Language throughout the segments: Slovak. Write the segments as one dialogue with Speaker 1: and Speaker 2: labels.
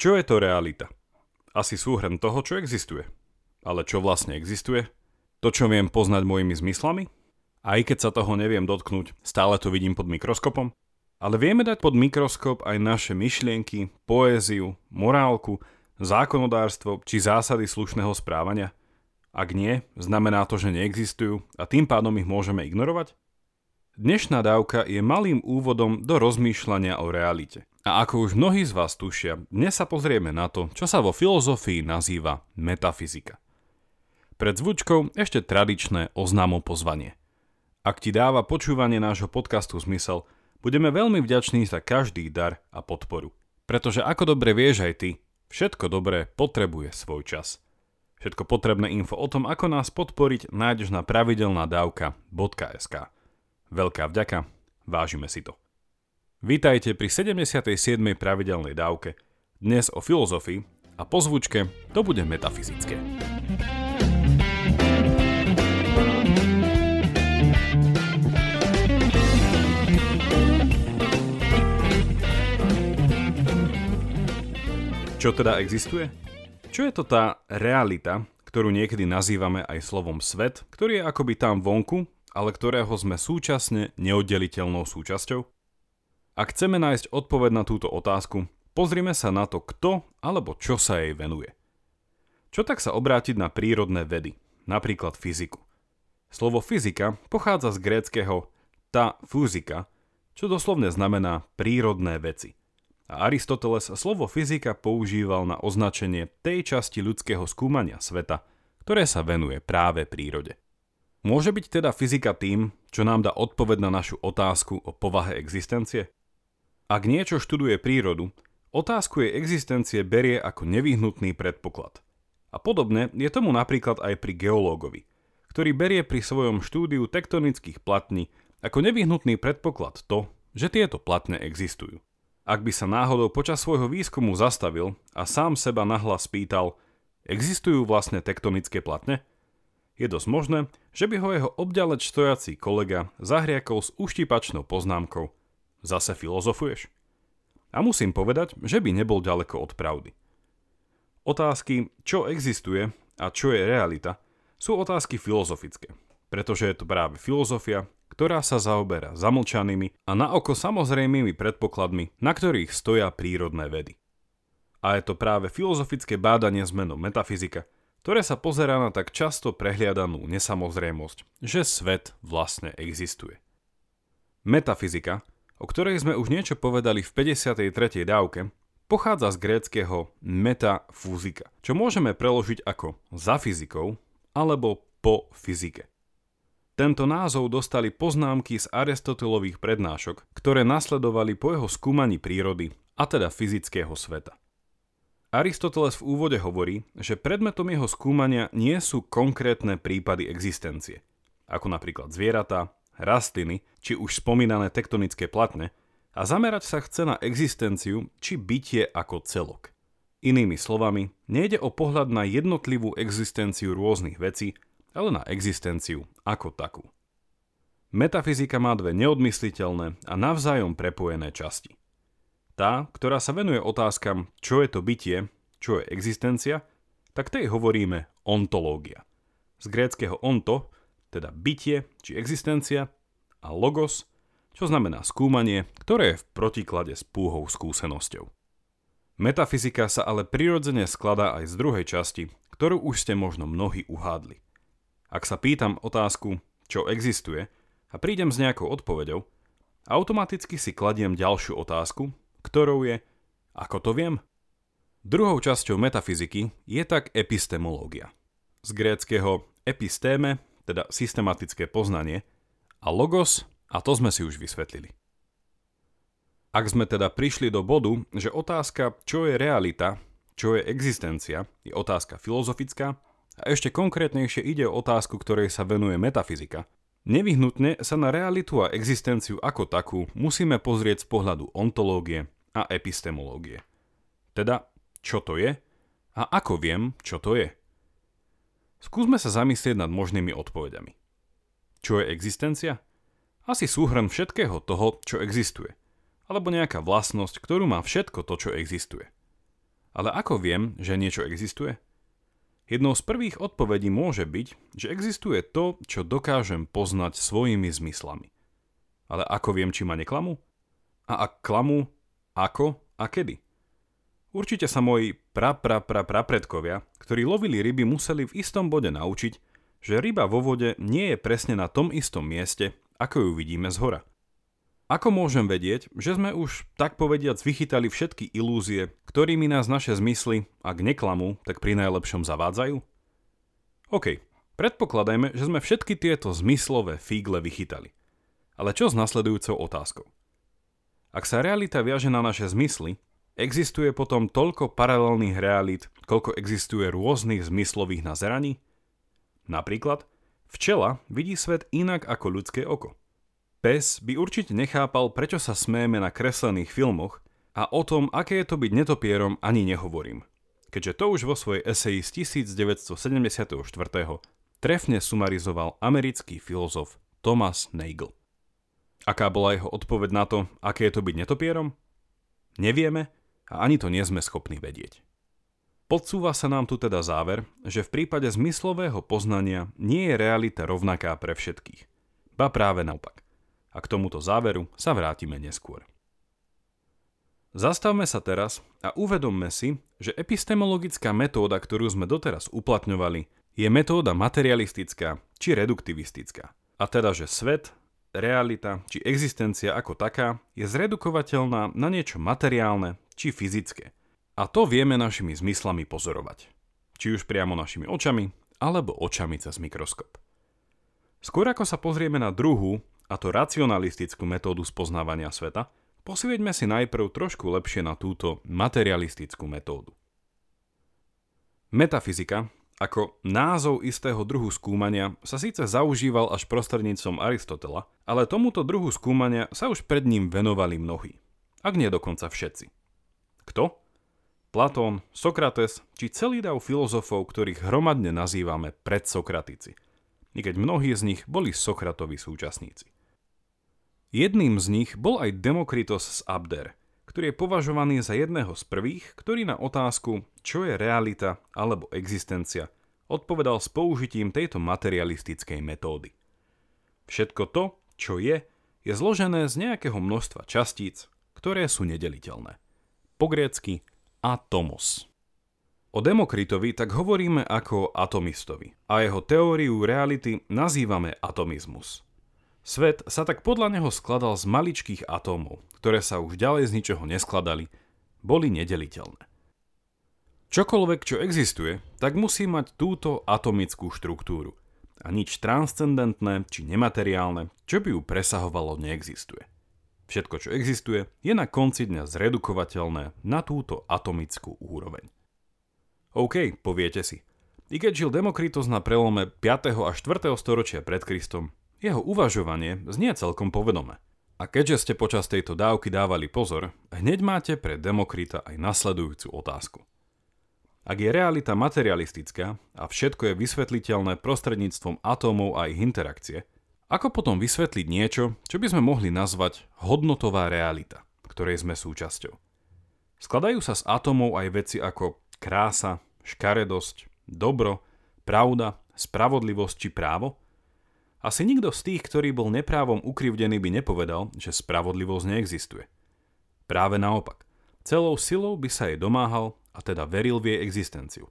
Speaker 1: Čo je to realita? Asi súhrn toho, čo existuje. Ale čo vlastne existuje? To, čo viem poznať mojimi zmyslami? Aj keď sa toho neviem dotknúť, stále to vidím pod mikroskopom? Ale vieme dať pod mikroskop aj naše myšlienky, poéziu, morálku, zákonodárstvo či zásady slušného správania? Ak nie, znamená to, že neexistujú a tým pádom ich môžeme ignorovať? Dnešná dávka je malým úvodom do rozmýšľania o realite. A ako už mnohí z vás tušia, dnes sa pozrieme na to, čo sa vo filozofii nazýva metafyzika. Pred zvučkou ešte tradičné oznámo pozvanie. Ak ti dáva počúvanie nášho podcastu zmysel, budeme veľmi vďační za každý dar a podporu. Pretože ako dobre vieš aj ty, všetko dobré potrebuje svoj čas. Všetko potrebné info o tom, ako nás podporiť, nájdeš na pravidelnadavka.sk. Veľká vďaka, vážime si to. Vítajte pri 77. pravidelnej dávke. Dnes o filozofii a po zvučke to bude metafyzické. Čo teda existuje? Čo je to tá realita, ktorú niekedy nazývame aj slovom svet, ktorý je akoby tam vonku, ale ktorého sme súčasne neoddeliteľnou súčasťou? Ak chceme nájsť odpoveď na túto otázku, pozrime sa na to, kto alebo čo sa jej venuje. Čo tak sa obrátiť na prírodné vedy, napríklad fyziku? Slovo fyzika pochádza z gréckého ta fyzika, čo doslovne znamená prírodné veci. A Aristoteles slovo fyzika používal na označenie tej časti ľudského skúmania sveta, ktoré sa venuje práve prírode. Môže byť teda fyzika tým, čo nám dá odpoved na našu otázku o povahe existencie? Ak niečo študuje prírodu, otázku jej existencie berie ako nevyhnutný predpoklad. A podobne je tomu napríklad aj pri geológovi, ktorý berie pri svojom štúdiu tektonických platní ako nevyhnutný predpoklad to, že tieto platne existujú. Ak by sa náhodou počas svojho výskumu zastavil a sám seba nahlas spýtal, existujú vlastne tektonické platne? Je dosť možné, že by ho jeho obďaleč stojací kolega zahriakol s uštipačnou poznámkou – Zase filozofuješ? A musím povedať, že by nebol ďaleko od pravdy. Otázky, čo existuje a čo je realita, sú otázky filozofické, pretože je to práve filozofia, ktorá sa zaoberá zamlčanými a na oko samozrejmými predpokladmi, na ktorých stoja prírodné vedy. A je to práve filozofické bádanie s menom metafyzika, ktoré sa pozerá na tak často prehliadanú nesamozrejmosť, že svet vlastne existuje. Metafyzika o ktorej sme už niečo povedali v 53. dávke, pochádza z gréckého metafúzika, čo môžeme preložiť ako za fyzikou alebo po fyzike. Tento názov dostali poznámky z Aristotelových prednášok, ktoré nasledovali po jeho skúmaní prírody, a teda fyzického sveta. Aristoteles v úvode hovorí, že predmetom jeho skúmania nie sú konkrétne prípady existencie, ako napríklad zvieratá, rastliny či už spomínané tektonické platne a zamerať sa chce na existenciu či bytie ako celok. Inými slovami, nejde o pohľad na jednotlivú existenciu rôznych vecí, ale na existenciu ako takú. Metafyzika má dve neodmysliteľné a navzájom prepojené časti. Tá, ktorá sa venuje otázkam, čo je to bytie, čo je existencia, tak tej hovoríme ontológia. Z gréckého onto teda bytie či existencia, a logos, čo znamená skúmanie, ktoré je v protiklade s púhou skúsenosťou. Metafyzika sa ale prirodzene skladá aj z druhej časti, ktorú už ste možno mnohí uhádli. Ak sa pýtam otázku, čo existuje, a prídem s nejakou odpoveďou, automaticky si kladiem ďalšiu otázku, ktorou je, ako to viem? Druhou časťou metafyziky je tak epistemológia. Z gréckého epistéme teda systematické poznanie, a logos, a to sme si už vysvetlili. Ak sme teda prišli do bodu, že otázka, čo je realita, čo je existencia, je otázka filozofická, a ešte konkrétnejšie ide o otázku, ktorej sa venuje metafyzika, nevyhnutne sa na realitu a existenciu ako takú musíme pozrieť z pohľadu ontológie a epistemológie. Teda, čo to je a ako viem, čo to je. Skúsme sa zamyslieť nad možnými odpovediami. Čo je existencia? Asi súhrn všetkého toho, čo existuje. Alebo nejaká vlastnosť, ktorú má všetko to, čo existuje. Ale ako viem, že niečo existuje? Jednou z prvých odpovedí môže byť, že existuje to, čo dokážem poznať svojimi zmyslami. Ale ako viem, či ma neklamú? A ak klamú, ako a kedy? Určite sa moji pra pra pra prapredkovia, ktorí lovili ryby, museli v istom bode naučiť, že ryba vo vode nie je presne na tom istom mieste, ako ju vidíme z hora. Ako môžem vedieť, že sme už tak povediac vychytali všetky ilúzie, ktorými nás naše zmysly, ak neklamú, tak pri najlepšom zavádzajú? OK, predpokladajme, že sme všetky tieto zmyslové fígle vychytali. Ale čo s nasledujúcou otázkou? Ak sa realita viaže na naše zmysly, existuje potom toľko paralelných realít, koľko existuje rôznych zmyslových nazeraní? Napríklad, včela vidí svet inak ako ľudské oko. Pes by určite nechápal, prečo sa smejeme na kreslených filmoch a o tom, aké je to byť netopierom, ani nehovorím. Keďže to už vo svojej eseji z 1974. trefne sumarizoval americký filozof Thomas Nagel. Aká bola jeho odpoveď na to, aké je to byť netopierom? Nevieme a ani to nie sme schopní vedieť. Podsúva sa nám tu teda záver, že v prípade zmyslového poznania nie je realita rovnaká pre všetkých. Ba práve naopak – a k tomuto záveru sa vrátime neskôr. Zastavme sa teraz a uvedomme si, že epistemologická metóda, ktorú sme doteraz uplatňovali, je metóda materialistická či reduktivistická. A teda, že svet, realita či existencia ako taká je zredukovateľná na niečo materiálne či fyzické. A to vieme našimi zmyslami pozorovať. Či už priamo našimi očami, alebo očami cez mikroskop. Skôr ako sa pozrieme na druhú, a to racionalistickú metódu spoznávania sveta, posvieďme si najprv trošku lepšie na túto materialistickú metódu. Metafyzika, ako názov istého druhu skúmania, sa síce zaužíval až prostredníctvom Aristotela, ale tomuto druhu skúmania sa už pred ním venovali mnohí, ak nie dokonca všetci. Kto? Platón, Sokrates či celý dav filozofov, ktorých hromadne nazývame predsokratici, i keď mnohí z nich boli Sokratovi súčasníci. Jedným z nich bol aj Demokritos z Abder, ktorý je považovaný za jedného z prvých, ktorý na otázku, čo je realita alebo existencia, odpovedal s použitím tejto materialistickej metódy. Všetko to, čo je, je zložené z nejakého množstva častíc, ktoré sú nedeliteľné. Po grécky atomos. O Demokritovi tak hovoríme ako atomistovi a jeho teóriu reality nazývame atomizmus – Svet sa tak podľa neho skladal z maličkých atómov, ktoré sa už ďalej z ničoho neskladali, boli nedeliteľné. Čokoľvek, čo existuje, tak musí mať túto atomickú štruktúru. A nič transcendentné či nemateriálne, čo by ju presahovalo, neexistuje. Všetko, čo existuje, je na konci dňa zredukovateľné na túto atomickú úroveň. OK, poviete si. I keď žil Demokritos na prelome 5. a 4. storočia pred Kristom, jeho uvažovanie znie celkom povedome. A keďže ste počas tejto dávky dávali pozor, hneď máte pre Demokrita aj nasledujúcu otázku. Ak je realita materialistická a všetko je vysvetliteľné prostredníctvom atómov a ich interakcie, ako potom vysvetliť niečo, čo by sme mohli nazvať hodnotová realita, ktorej sme súčasťou? Skladajú sa z atómov aj veci ako krása, škaredosť, dobro, pravda, spravodlivosť či právo? Asi nikto z tých, ktorý bol neprávom ukrivdený, by nepovedal, že spravodlivosť neexistuje. Práve naopak. Celou silou by sa jej domáhal a teda veril v jej existenciu.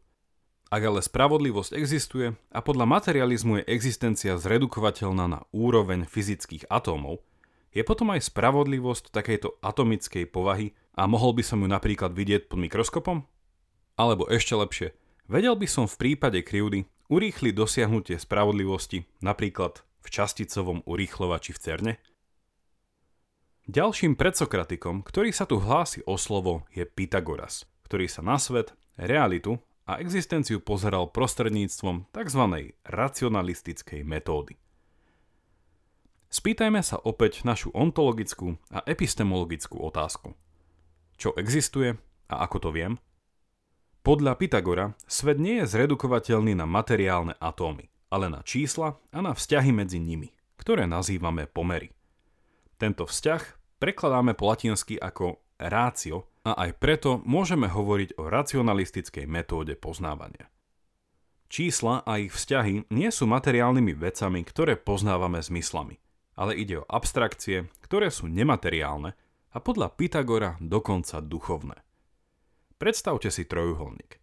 Speaker 1: Ak ale spravodlivosť existuje a podľa materializmu je existencia zredukovateľná na úroveň fyzických atómov, je potom aj spravodlivosť takejto atomickej povahy a mohol by som ju napríklad vidieť pod mikroskopom? Alebo ešte lepšie, vedel by som v prípade krivdy urýchli dosiahnutie spravodlivosti, napríklad v časticovom urýchlovači v CERNE? Ďalším predsokratikom, ktorý sa tu hlási o slovo, je Pythagoras, ktorý sa na svet, realitu a existenciu pozeral prostredníctvom tzv. racionalistickej metódy. Spýtajme sa opäť našu ontologickú a epistemologickú otázku. Čo existuje a ako to viem? Podľa Pythagora svet nie je zredukovateľný na materiálne atómy, ale na čísla a na vzťahy medzi nimi, ktoré nazývame pomery. Tento vzťah prekladáme po latinsky ako rácio a aj preto môžeme hovoriť o racionalistickej metóde poznávania. Čísla a ich vzťahy nie sú materiálnymi vecami, ktoré poznávame zmyslami, ale ide o abstrakcie, ktoré sú nemateriálne a podľa Pythagora dokonca duchovné. Predstavte si trojuholník.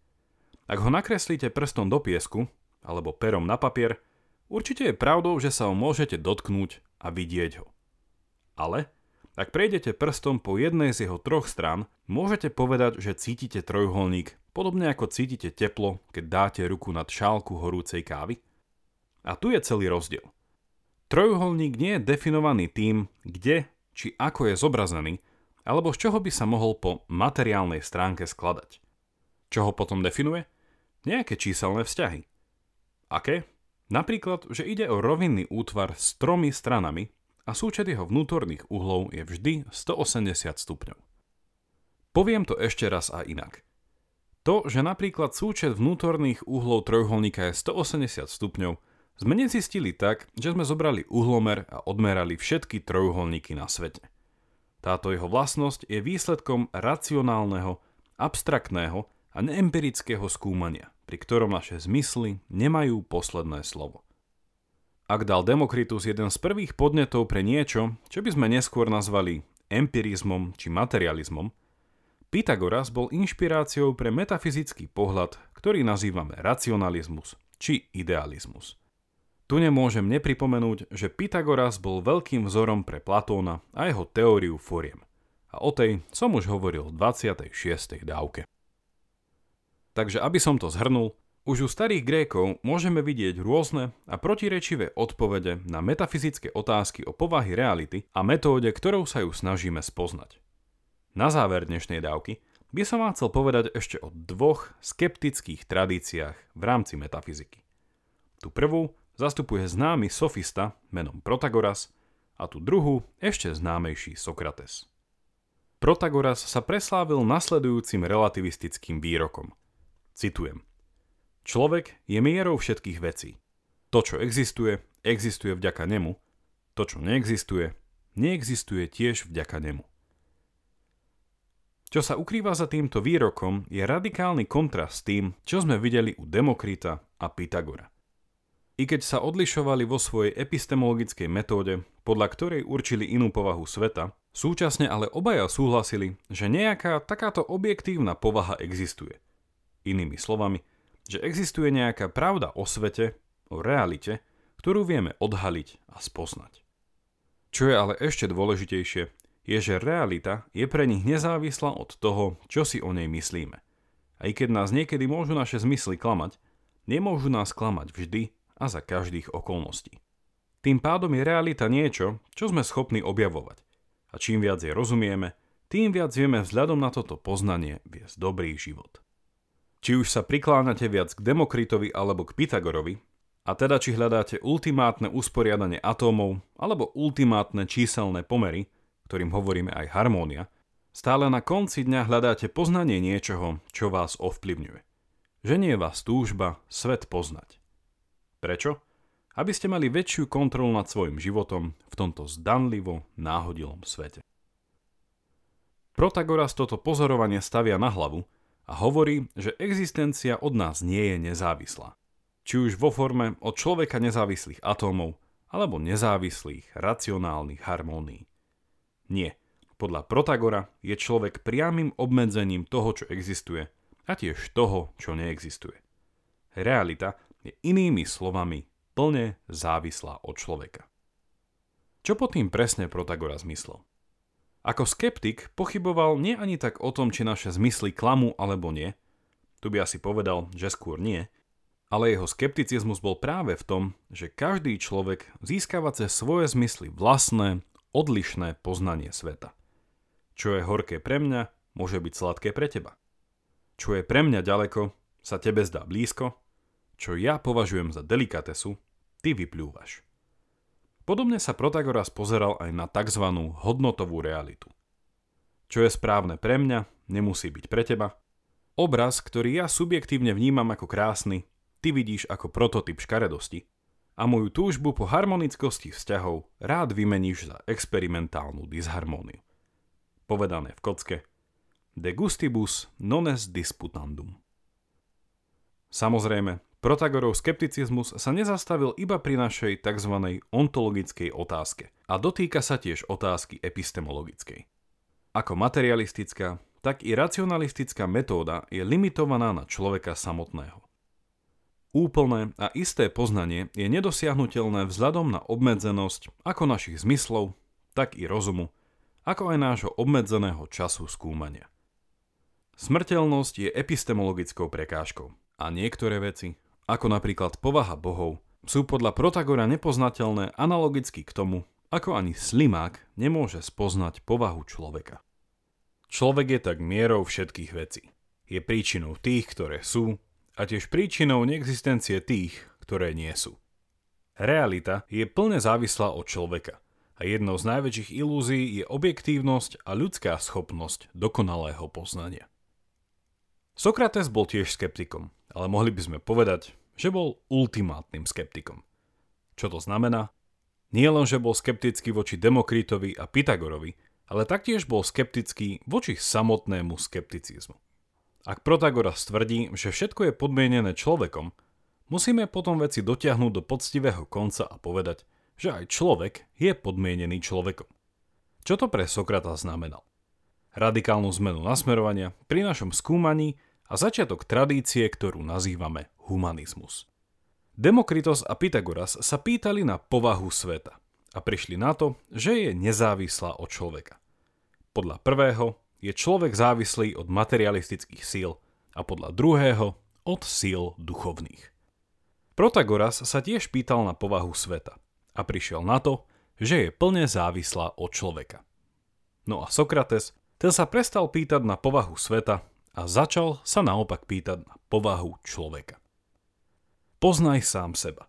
Speaker 1: Ak ho nakreslíte prstom do piesku alebo perom na papier, určite je pravdou, že sa ho môžete dotknúť a vidieť ho. Ale ak prejdete prstom po jednej z jeho troch strán, môžete povedať, že cítite trojuholník, podobne ako cítite teplo, keď dáte ruku nad šálku horúcej kávy. A tu je celý rozdiel. Trojuholník nie je definovaný tým, kde či ako je zobrazený, alebo z čoho by sa mohol po materiálnej stránke skladať. Čo ho potom definuje? Nejaké číselné vzťahy. Aké? Napríklad, že ide o rovinný útvar s tromi stranami, a súčet jeho vnútorných uhlov je vždy 180 stupňov. Poviem to ešte raz a inak. To, že napríklad súčet vnútorných uhlov trojuholníka je 180 stupňov, sme nezistili tak, že sme zobrali uhlomer a odmerali všetky trojuholníky na svete. Táto jeho vlastnosť je výsledkom racionálneho, abstraktného a neempirického skúmania, pri ktorom naše zmysly nemajú posledné slovo. Ak dal Demokritus jeden z prvých podnetov pre niečo, čo by sme neskôr nazvali empirizmom či materializmom, Pythagoras bol inšpiráciou pre metafyzický pohľad, ktorý nazývame racionalizmus či idealizmus. Tu nemôžem nepripomenúť, že Pythagoras bol veľkým vzorom pre Platóna a jeho teóriu foriem. A o tej som už hovoril v 26. dávke. Takže aby som to zhrnul, už u starých Grékov môžeme vidieť rôzne a protirečivé odpovede na metafyzické otázky o povahy reality a metóde, ktorou sa ju snažíme spoznať. Na záver dnešnej dávky by som vám chcel povedať ešte o dvoch skeptických tradíciách v rámci metafyziky. Tu prvú zastupuje známy sofista menom Protagoras a tu druhú ešte známejší Sokrates. Protagoras sa preslávil nasledujúcim relativistickým výrokom. Citujem – Človek je mierou všetkých vecí. To, čo existuje, existuje vďaka nemu. To, čo neexistuje, neexistuje tiež vďaka nemu. Čo sa ukrýva za týmto výrokom je radikálny kontrast s tým, čo sme videli u Demokrita a Pythagora. I keď sa odlišovali vo svojej epistemologickej metóde, podľa ktorej určili inú povahu sveta, súčasne ale obaja súhlasili, že nejaká takáto objektívna povaha existuje. Inými slovami, že existuje nejaká pravda o svete, o realite, ktorú vieme odhaliť a spoznať. Čo je ale ešte dôležitejšie, je, že realita je pre nich nezávislá od toho, čo si o nej myslíme. Aj keď nás niekedy môžu naše zmysly klamať, nemôžu nás klamať vždy a za každých okolností. Tým pádom je realita niečo, čo sme schopní objavovať. A čím viac jej rozumieme, tým viac vieme vzhľadom na toto poznanie viesť dobrý život. Či už sa prikláňate viac k Demokritovi alebo k Pythagorovi, a teda či hľadáte ultimátne usporiadanie atómov alebo ultimátne číselné pomery, ktorým hovoríme aj harmónia, stále na konci dňa hľadáte poznanie niečoho, čo vás ovplyvňuje. Ženie vás túžba svet poznať. Prečo? Aby ste mali väčšiu kontrolu nad svojim životom v tomto zdanlivo náhodilom svete. Protagoras toto pozorovanie stavia na hlavu a hovorí, že existencia od nás nie je nezávislá. Či už vo forme od človeka nezávislých atómov alebo nezávislých racionálnych harmónií. Nie. Podľa Protagora je človek priamým obmedzením toho, čo existuje a tiež toho, čo neexistuje. Realita je inými slovami plne závislá od človeka. Čo po tým presne Protagora zmyslel? Ako skeptik pochyboval nie ani tak o tom, či naše zmysly klamú alebo nie, tu by asi povedal, že skôr nie, ale jeho skepticizmus bol práve v tom, že každý človek získava cez svoje zmysly vlastné, odlišné poznanie sveta. Čo je horké pre mňa, môže byť sladké pre teba. Čo je pre mňa ďaleko, sa tebe zdá blízko, čo ja považujem za delikatesu, ty vyplúvaš. Podobne sa Protagoras pozeral aj na tzv. hodnotovú realitu. Čo je správne pre mňa, nemusí byť pre teba. Obraz, ktorý ja subjektívne vnímam ako krásny, ty vidíš ako prototyp škaredosti a moju túžbu po harmonickosti vzťahov rád vymeníš za experimentálnu disharmóniu. Povedané v kocke, de gustibus non est disputandum. Samozrejme, Protagorov skepticizmus sa nezastavil iba pri našej tzv. ontologickej otázke a dotýka sa tiež otázky epistemologickej. Ako materialistická, tak i racionalistická metóda je limitovaná na človeka samotného. Úplné a isté poznanie je nedosiahnutelné vzhľadom na obmedzenosť ako našich zmyslov, tak i rozumu, ako aj nášho obmedzeného času skúmania. Smrteľnosť je epistemologickou prekážkou a niektoré veci, ako napríklad povaha bohov, sú podľa Protagora nepoznateľné analogicky k tomu, ako ani slimák nemôže spoznať povahu človeka. Človek je tak mierou všetkých vecí. Je príčinou tých, ktoré sú, a tiež príčinou neexistencie tých, ktoré nie sú. Realita je plne závislá od človeka a jednou z najväčších ilúzií je objektívnosť a ľudská schopnosť dokonalého poznania. Sokrates bol tiež skeptikom, ale mohli by sme povedať, že bol ultimátnym skeptikom. Čo to znamená? Nie len, že bol skeptický voči Demokritovi a Pythagorovi, ale taktiež bol skeptický voči samotnému skepticizmu. Ak Protagoras tvrdí, že všetko je podmienené človekom, musíme potom veci dotiahnuť do poctivého konca a povedať, že aj človek je podmienený človekom. Čo to pre Sokrata znamenal? Radikálnu zmenu nasmerovania pri našom skúmaní a začiatok tradície, ktorú nazývame humanizmus. Demokritos a Pythagoras sa pýtali na povahu sveta a prišli na to, že je nezávislá od človeka. Podľa prvého je človek závislý od materialistických síl a podľa druhého od síl duchovných. Protagoras sa tiež pýtal na povahu sveta a prišiel na to, že je plne závislá od človeka. No a Sokrates, ten sa prestal pýtať na povahu sveta a začal sa naopak pýtať na povahu človeka. Poznaj sám seba.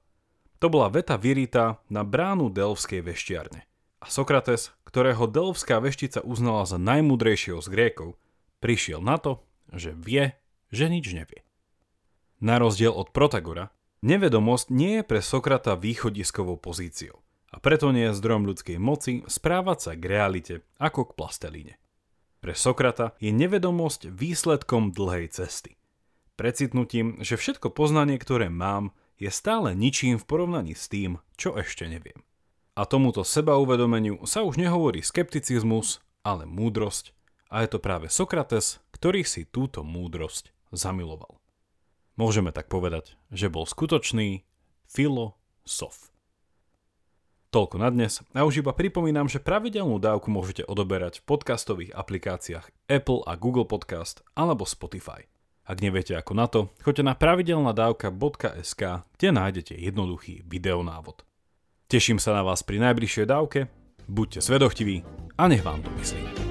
Speaker 1: To bola veta vyrita na bránu Delvskej veštiarne. A Sokrates, ktorého Delvská veštica uznala za najmudrejšieho z Grékov, prišiel na to, že vie, že nič nevie. Na rozdiel od Protagora, nevedomosť nie je pre Sokrata východiskovou pozíciou a preto nie je zdrojom ľudskej moci správať sa k realite ako k plastelíne. Pre Sokrata je nevedomosť výsledkom dlhej cesty. Precitnutím, že všetko poznanie, ktoré mám, je stále ničím v porovnaní s tým, čo ešte neviem. A tomuto sebauvedomeniu sa už nehovorí skepticizmus, ale múdrosť, a je to práve Sokrates, ktorý si túto múdrosť zamiloval. Môžeme tak povedať, že bol skutočný filosof. Toľko na dnes a už iba pripomínam, že pravidelnú dávku môžete odoberať v podcastových aplikáciách Apple a Google Podcast alebo Spotify. Ak neviete ako na to, choďte na pravidelnadavka.sk, kde nájdete jednoduchý videonávod. Teším sa na vás pri najbližšej dávke, buďte svedochtiví a nech vám to myslí.